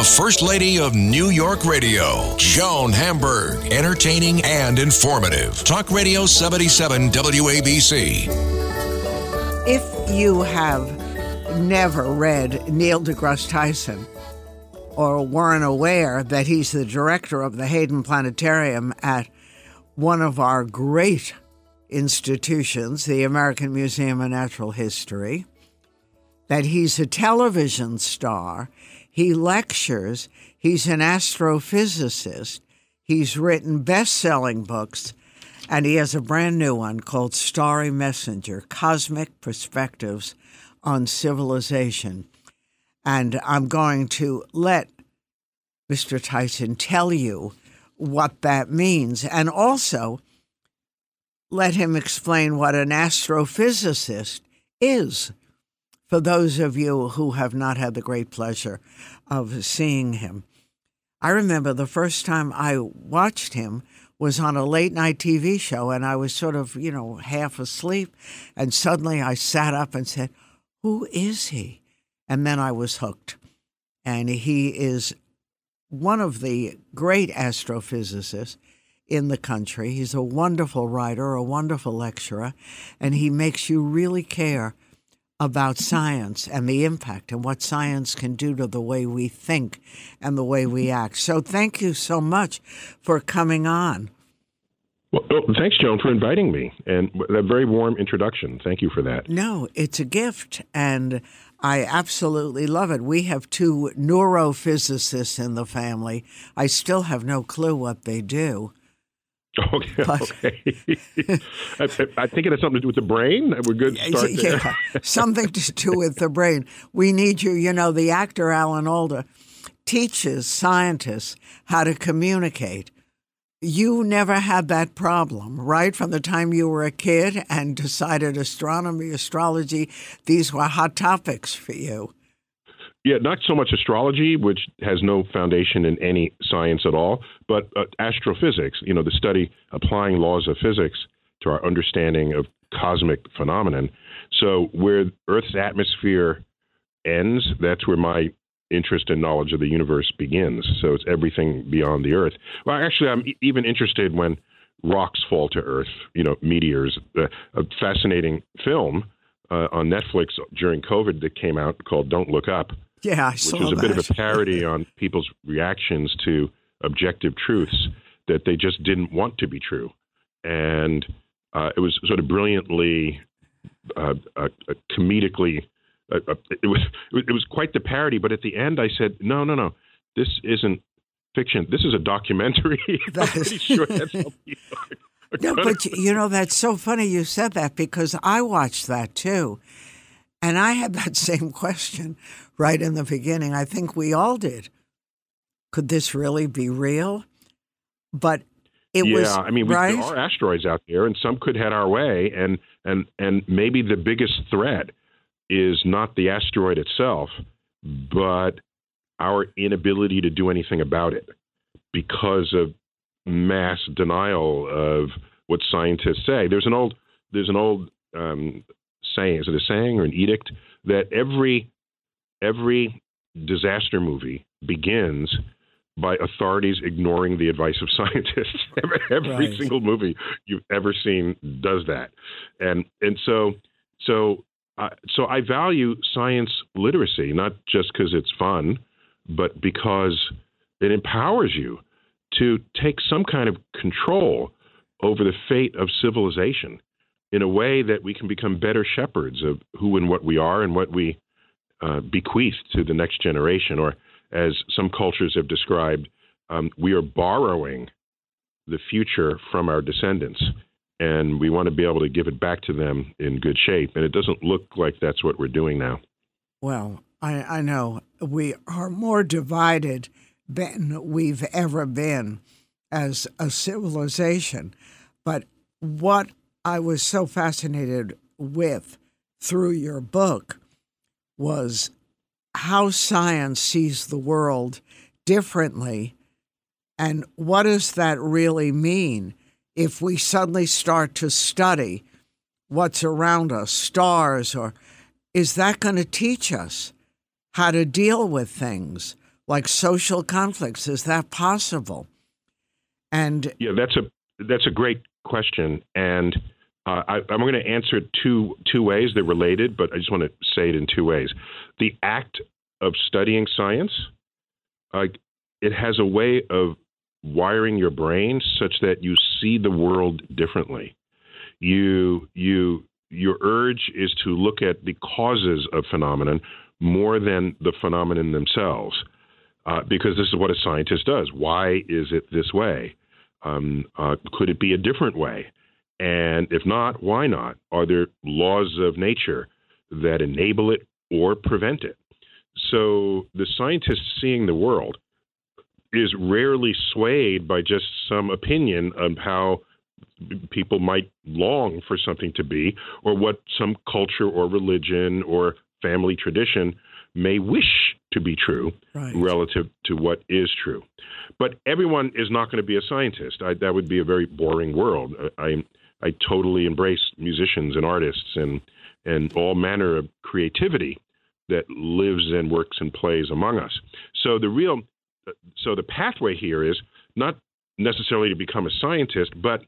The First Lady of New York Radio, Joan Hamburg, entertaining and informative. Talk Radio 77 WABC. If you have never read Neil deGrasse Tyson or weren't aware that he's the director of the Hayden Planetarium at one of our great institutions, the American Museum of Natural History, that he's a television star. He lectures. He's an astrophysicist. He's written best selling books, and he has a brand new one called Starry Messenger Cosmic Perspectives on Civilization. And I'm going to let Mr. Tyson tell you what that means and also let him explain what an astrophysicist is for those of you who have not had the great pleasure of seeing him. I remember the first time I watched him was on a late night TV show, and I was sort of, you know, half asleep. And suddenly I sat up and said, Who is he? And then I was hooked. And he is one of the great astrophysicists in the country. He's a wonderful writer, a wonderful lecturer, and he makes you really care about science and the impact and what science can do to the way we think and the way we act. So thank you so much for coming on. Well, oh, thanks, Joan, for inviting me and a very warm introduction. Thank you for that. No, it's a gift, and I absolutely love it. We have two neurophysicists in the family. I still have no clue what they do. Okay. But, okay. I, I, think it has something to do with the brain. We're good. Start. Yeah, something to do with the brain. We need you. You know, the actor Alan Alda teaches scientists how to communicate. You never had that problem, right? From the time you were a kid and decided astronomy, astrology, these were hot topics for you. Yeah, not so much astrology, which has no foundation in any science at all, but uh, astrophysics, you know, the study applying laws of physics to our understanding of cosmic phenomenon. So, where Earth's atmosphere ends, that's where my interest and knowledge of the universe begins. So, it's everything beyond the Earth. Well, actually, I'm e- even interested when rocks fall to Earth, you know, meteors. Uh, a fascinating film uh, on Netflix during COVID that came out called Don't Look Up yeah, I which was a that. bit of a parody on people's reactions to objective truths that they just didn't want to be true, and uh, it was sort of brilliantly, uh, uh, uh comedically. Uh, uh, it was it was quite the parody, but at the end I said, no, no, no, this isn't fiction. This is a documentary. I'm pretty sure that's how No, but you know that's so funny you said that because I watched that too, and I had that same question right in the beginning. I think we all did. Could this really be real? But it yeah, was. Yeah, I mean, we, right? there are asteroids out there, and some could head our way, and and and maybe the biggest threat is not the asteroid itself, but our inability to do anything about it because of mass denial of what scientists say. There's an old there's an old um, saying. Is it a saying or an edict that every every disaster movie begins by authorities ignoring the advice of scientists. every right. single movie you've ever seen does that, and and so so uh, so I value science literacy not just because it's fun, but because it empowers you to take some kind of control over the fate of civilization in a way that we can become better shepherds of who and what we are and what we uh, bequeathed to the next generation, or as some cultures have described, um, we are borrowing the future from our descendants, and we want to be able to give it back to them in good shape. And it doesn't look like that's what we're doing now. Well, I, I know we are more divided than we've ever been as a civilization. But what I was so fascinated with through your book was how science sees the world differently. And what does that really mean if we suddenly start to study what's around us, stars, or is that going to teach us how to deal with things like social conflicts? Is that possible? And yeah, that's a that's a great question, and uh, I, am going to answer it two two ways. They're related, but I just want to say it in two ways. The act of studying science, uh, it has a way of wiring your brain such that you see the world differently. You you your urge is to look at the causes of phenomenon more than the phenomenon themselves, uh, because this is what a scientist does. Why is it this way? Um, uh, could it be a different way? And if not, why not? Are there laws of nature that enable it or prevent it? So the scientist seeing the world is rarely swayed by just some opinion of how people might long for something to be or what some culture or religion or family tradition may wish to be true right. relative to what is true. But everyone is not going to be a scientist. I, that would be a very boring world. I, I totally embrace musicians and artists and and all manner of creativity that lives and works and plays among us. So the real so the pathway here is not necessarily to become a scientist, but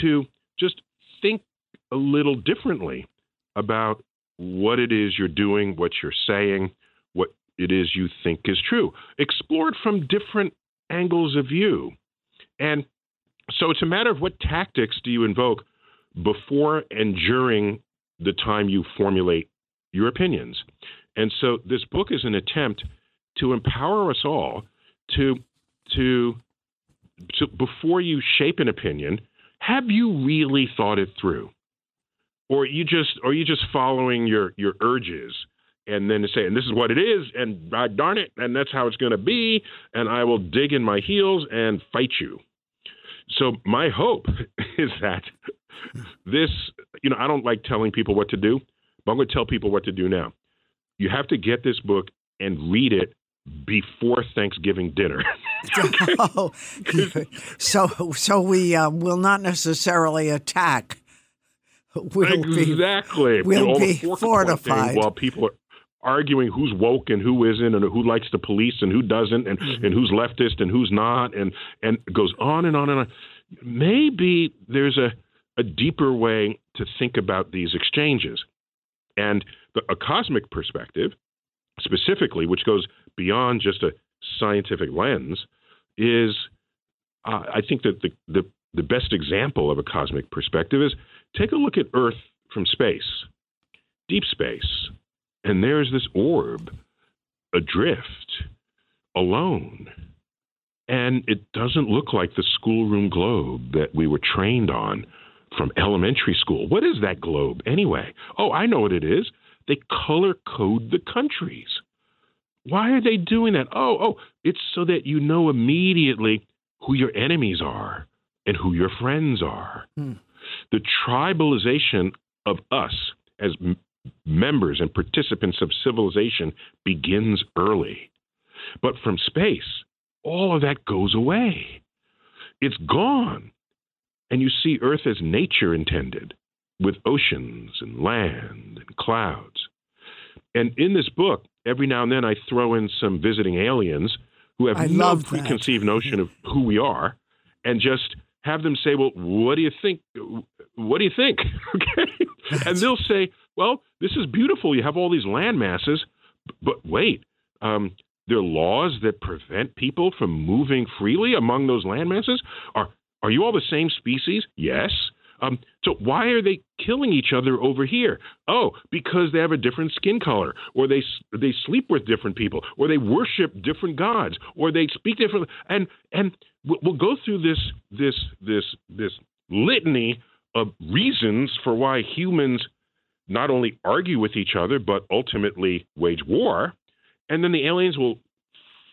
to just think a little differently about what it is you're doing, what you're saying, what it is you think is true. Explore it from different angles of view. And so it's a matter of what tactics do you invoke before and during the time you formulate your opinions. And so this book is an attempt to empower us all to to to before you shape an opinion, have you really thought it through? Or you just are you just following your your urges and then saying this is what it is and uh, darn it and that's how it's going to be and I will dig in my heels and fight you. So my hope is that this you know I don't like telling people what to do, but I'm going to tell people what to do now. You have to get this book and read it before Thanksgiving dinner. oh, so so we uh, will not necessarily attack. We'll exactly. Be, we'll be fortified while people are arguing who's woke and who isn't, and who likes the police and who doesn't, and, mm-hmm. and who's leftist and who's not, and and goes on and on and on. Maybe there's a a deeper way to think about these exchanges, and the, a cosmic perspective specifically, which goes beyond just a scientific lens, is uh, I think that the, the, the best example of a cosmic perspective is take a look at Earth from space, deep space, and there's this orb adrift, alone. And it doesn't look like the schoolroom globe that we were trained on from elementary school. What is that globe anyway? Oh, I know what it is. They color code the countries. Why are they doing that? Oh, oh, it's so that you know immediately who your enemies are and who your friends are. Hmm. The tribalization of us as members and participants of civilization begins early. But from space, all of that goes away. It's gone. And you see Earth as nature intended, with oceans and land and clouds. And in this book, every now and then I throw in some visiting aliens who have I no preconceived notion of who we are and just have them say, Well, what do you think? What do you think? okay. And they'll say, Well, this is beautiful. You have all these land masses, but wait, um, there are laws that prevent people from moving freely among those land masses? Are are you all the same species? Yes. Um, so why are they killing each other over here? Oh, because they have a different skin color, or they they sleep with different people, or they worship different gods, or they speak different. And and we'll go through this this this this litany of reasons for why humans not only argue with each other but ultimately wage war. and then the aliens will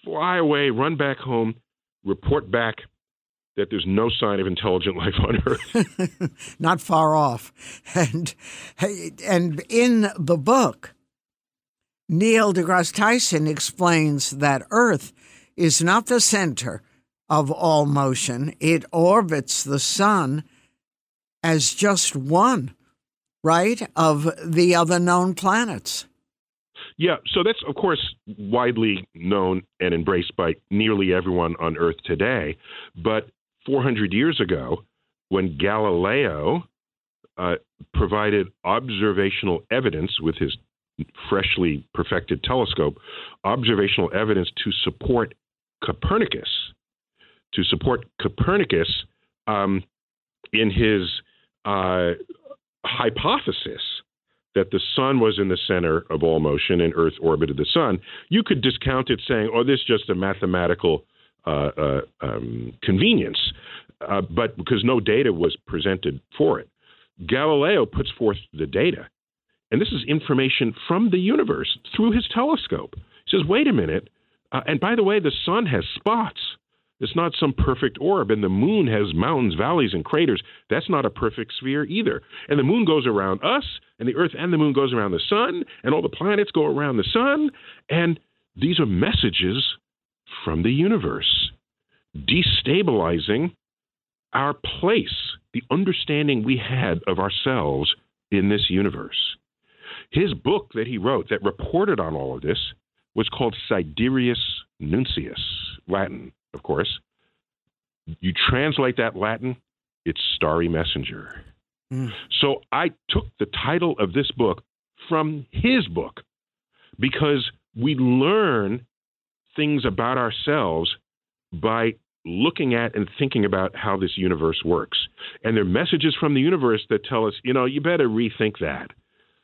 fly away, run back home, report back that there's no sign of intelligent life on Earth. Not far off. And and in the book, Neil deGrasse Tyson explains that Earth is not the center of all motion. It orbits the sun as just one, right, of the other known planets. Yeah, so that's of course widely known and embraced by nearly everyone on Earth today. But 400 years ago, when Galileo uh, provided observational evidence with his freshly perfected telescope, observational evidence to support Copernicus, to support Copernicus um, in his uh, hypothesis that the sun was in the center of all motion and Earth orbited the sun, you could discount it saying, "Oh, this is just a mathematical uh, uh, um, convenience," uh, but because no data was presented for it, Galileo puts forth the data, and this is information from the universe through his telescope. He says, "Wait a minute." Uh, and by the way, the sun has spots. It's not some perfect orb, and the moon has mountains, valleys, and craters. That's not a perfect sphere either. And the moon goes around us, and the Earth and the moon goes around the sun, and all the planets go around the sun. And these are messages from the universe, destabilizing our place, the understanding we had of ourselves in this universe. His book that he wrote that reported on all of this was called Sidereus Nuncius, Latin of course. You translate that Latin, it's Starry Messenger. Mm. So I took the title of this book from his book because we learn things about ourselves by looking at and thinking about how this universe works. And there are messages from the universe that tell us, you know, you better rethink that.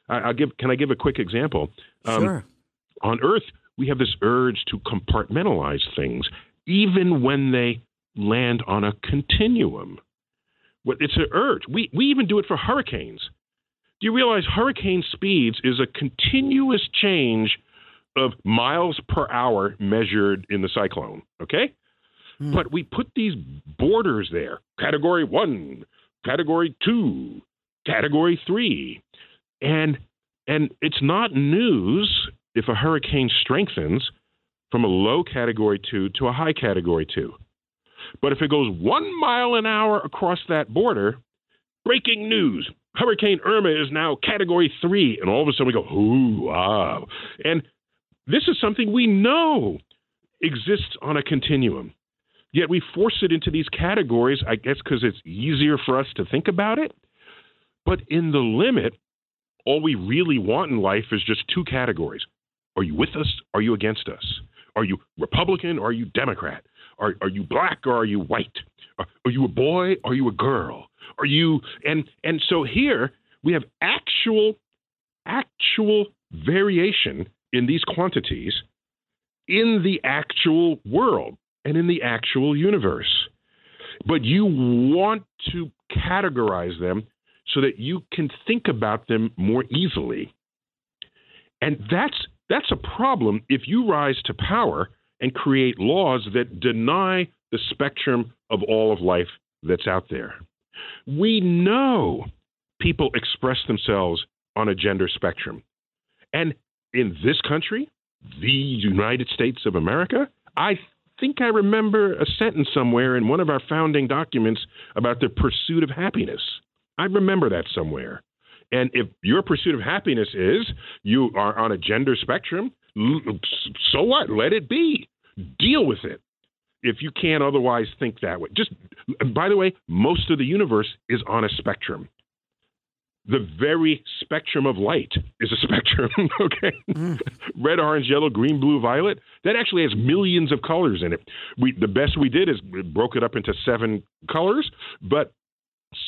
I, will give. Can I give a quick example? Um, sure. On Earth, we have this urge to compartmentalize things even when they land on a continuum. It's an urge. We, we even do it for hurricanes. Do you realize hurricane speeds is a continuous change of miles per hour measured in the cyclone? Okay? Hmm. But we put these borders there category one, category two, category three. And and it's not news if a hurricane strengthens from a low category two to a high category two. But if it goes one mile an hour across that border, breaking news Hurricane Irma is now category three. And all of a sudden we go, ooh, wow. And this is something we know exists on a continuum. Yet we force it into these categories, I guess, because it's easier for us to think about it. But in the limit, all we really want in life is just two categories. Are you with us? Are you against us? Are you Republican or are you Democrat? Are, are you black or are you white? Are, are you a boy? Or are you a girl? Are you and and so here we have actual actual variation in these quantities in the actual world and in the actual universe. But you want to categorize them so that you can think about them more easily. And that's that's a problem if you rise to power and create laws that deny the spectrum of all of life that's out there. We know people express themselves on a gender spectrum. And in this country, the United States of America, I think I remember a sentence somewhere in one of our founding documents about the pursuit of happiness. I remember that somewhere. And if your pursuit of happiness is you are on a gender spectrum, so what? Let it be. Deal with it. If you can't otherwise think that way. Just by the way, most of the universe is on a spectrum. The very spectrum of light is a spectrum, okay? Mm. Red, orange, yellow, green, blue, violet. That actually has millions of colors in it. We the best we did is we broke it up into seven colors, but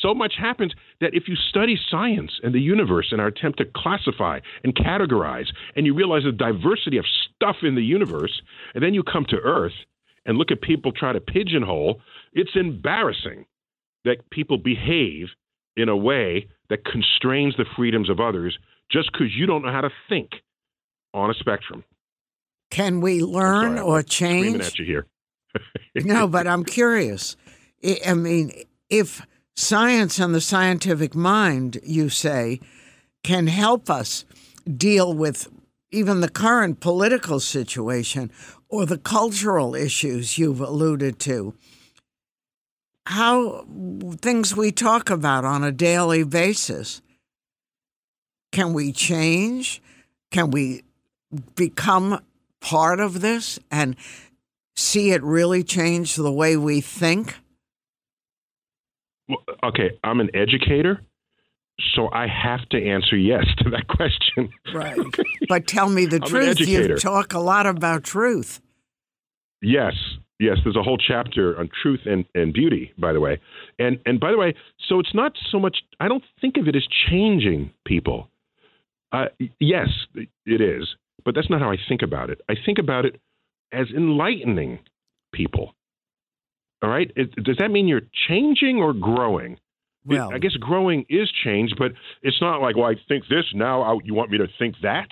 so much happens that if you study science and the universe in our attempt to classify and categorize, and you realize the diversity of stuff in the universe, and then you come to Earth and look at people try to pigeonhole, it's embarrassing that people behave in a way that constrains the freedoms of others just because you don't know how to think on a spectrum. Can we learn sorry, or I'm Screaming change? at you here. no, but I'm curious. I mean, if science and the scientific mind, you say, can help us deal with even the current political situation or the cultural issues you've alluded to, how things we talk about on a daily basis, can we change? Can we become part of this and see it really change the way we think? Okay, I'm an educator, so I have to answer yes to that question. Right. But tell me the truth. You talk a lot about truth. Yes, yes. There's a whole chapter on truth and, and beauty, by the way. And and by the way, so it's not so much. I don't think of it as changing people. Uh, yes, it is, but that's not how I think about it. I think about it as enlightening people. All right. It, does that mean you're changing or growing? It- Well, I guess growing is change, but it's not like, well, I think this now. I, you want me to think that?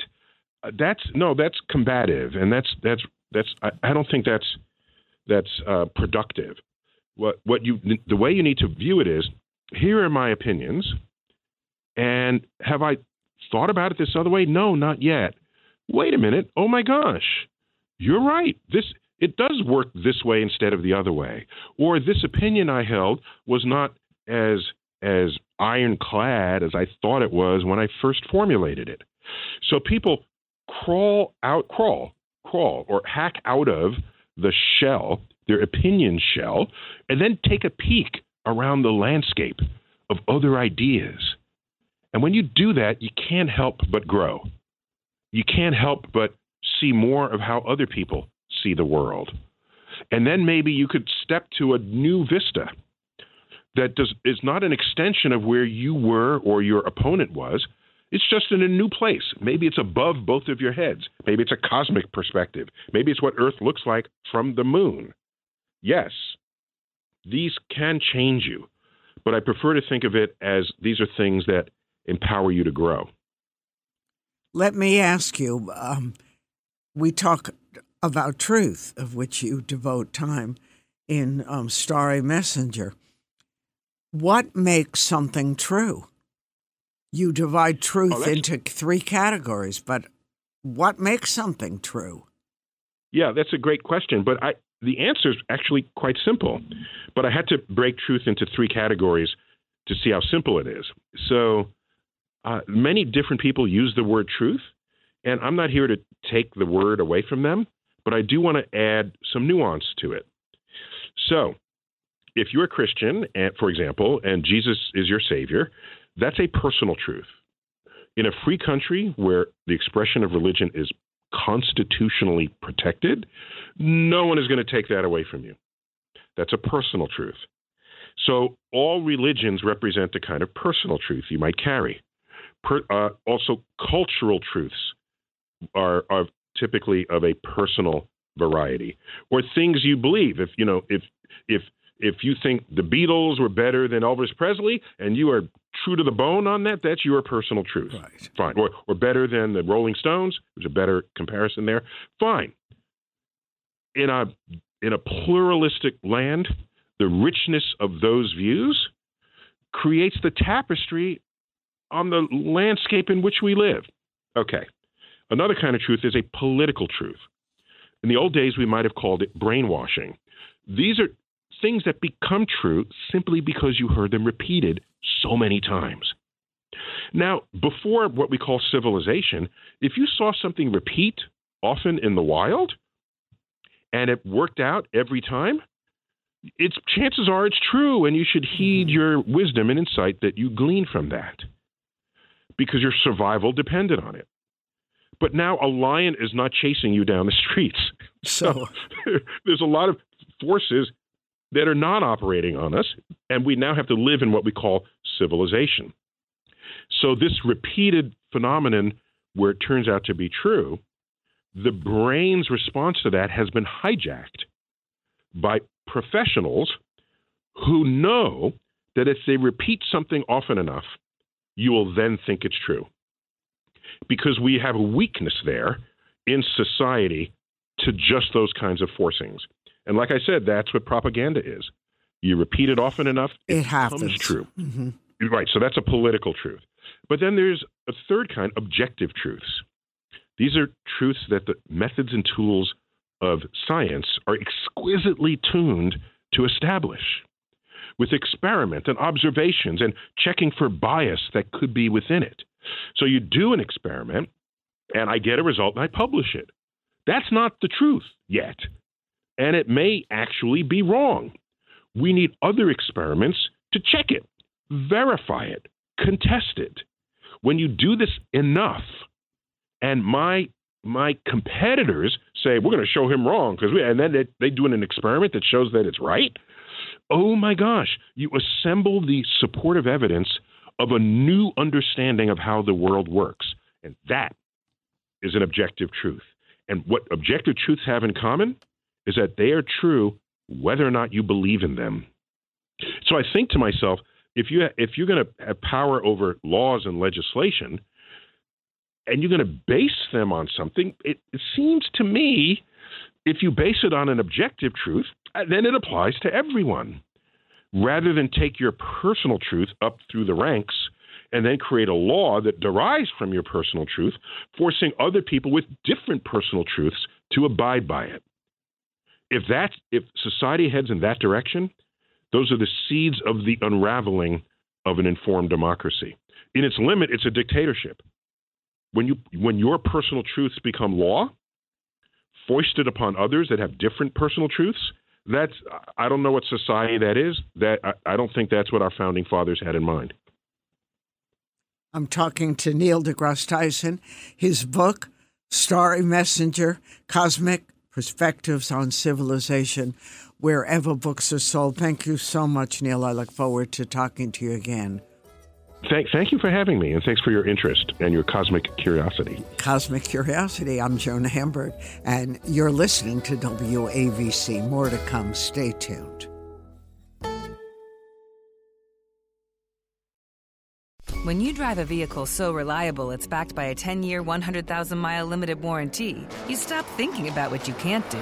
Uh, that's no, that's combative, and that's that's that's. I, I don't think that's that's uh, productive. What what you the way you need to view it is, here are my opinions, and have I thought about it this other way? No, not yet. Wait a minute. Oh my gosh, you're right. This it does work this way instead of the other way, or this opinion I held was not as as ironclad as I thought it was when I first formulated it. So people crawl out, crawl, crawl, or hack out of the shell, their opinion shell, and then take a peek around the landscape of other ideas. And when you do that, you can't help but grow. You can't help but see more of how other people see the world. And then maybe you could step to a new vista that does is not an extension of where you were or your opponent was. It's just in a new place. Maybe it's above both of your heads. Maybe it's a cosmic perspective. Maybe it's what Earth looks like from the moon. Yes, these can change you, but I prefer to think of it as these are things that empower you to grow. let me ask you um, we talk about truth, of which you devote time in um, Starry Messenger. What makes something true? You divide truth Oh, into three categories, but what makes something true? Yeah, that's a great question, but I the answer is actually quite simple. But I had to break truth into three categories to see how simple it is. So uh, many different people use the word truth, and I'm not here to take the word away from them, but I do want to add some nuance to it. So, if you're a Christian, and, for example, and Jesus is your Savior, that's a personal truth. In a free country where the expression of religion is constitutionally protected, no one is going to take that away from you. That's a personal truth. So, all religions represent a kind of personal truth you might carry. Per, uh, also, cultural truths are, are typically of a personal variety, or things you believe. If you know, if if if you think the Beatles were better than Elvis Presley, and you are true to the bone on that, that's your personal truth. Right. Fine. Or, or better than the Rolling Stones. There's a better comparison there. Fine. In a in a pluralistic land, the richness of those views creates the tapestry on the landscape in which we live. Okay. Another kind of truth is a political truth. In the old days, we might have called it brainwashing. These are things that become true simply because you heard them repeated so many times. Now, before what we call civilization, if you saw something repeat often in the wild and it worked out every time, it's chances are it's true and you should heed mm-hmm. your wisdom and insight that you glean from that because your survival depended on it. But now a lion is not chasing you down the streets. So, there's a lot of forces that are not operating on us, and we now have to live in what we call civilization. So, this repeated phenomenon where it turns out to be true, the brain's response to that has been hijacked by professionals who know that if they repeat something often enough, you will then think it's true. Because we have a weakness there in society to just those kinds of forcings. And like I said, that's what propaganda is. You repeat it often enough, it, it happens. becomes true. Mm-hmm. Right. So that's a political truth. But then there's a third kind, objective truths. These are truths that the methods and tools of science are exquisitely tuned to establish with experiment and observations and checking for bias that could be within it. So you do an experiment, and I get a result and I publish it. That's not the truth yet, and it may actually be wrong. We need other experiments to check it, verify it, contest it. When you do this enough, and my my competitors say we're going to show him wrong because we and then they, they do an experiment that shows that it's right. Oh my gosh, you assemble the supportive evidence of a new understanding of how the world works, and that is an objective truth. And what objective truths have in common is that they are true whether or not you believe in them. So I think to myself, if you if you're going to have power over laws and legislation, and you're going to base them on something, it, it seems to me if you base it on an objective truth, then it applies to everyone. Rather than take your personal truth up through the ranks and then create a law that derives from your personal truth, forcing other people with different personal truths to abide by it. If that if society heads in that direction, those are the seeds of the unraveling of an informed democracy. In its limit, it's a dictatorship. When you when your personal truths become law, foisted upon others that have different personal truths, that's I don't know what society that is. That I, I don't think that's what our founding fathers had in mind. I'm talking to Neil deGrasse Tyson. His book, Starry Messenger Cosmic Perspectives on Civilization, wherever books are sold. Thank you so much, Neil. I look forward to talking to you again. Thank, thank you for having me, and thanks for your interest and your cosmic curiosity. Cosmic Curiosity. I'm Joan Hamburg, and you're listening to WABC. More to come. Stay tuned. When you drive a vehicle so reliable it's backed by a 10 year, 100,000 mile limited warranty, you stop thinking about what you can't do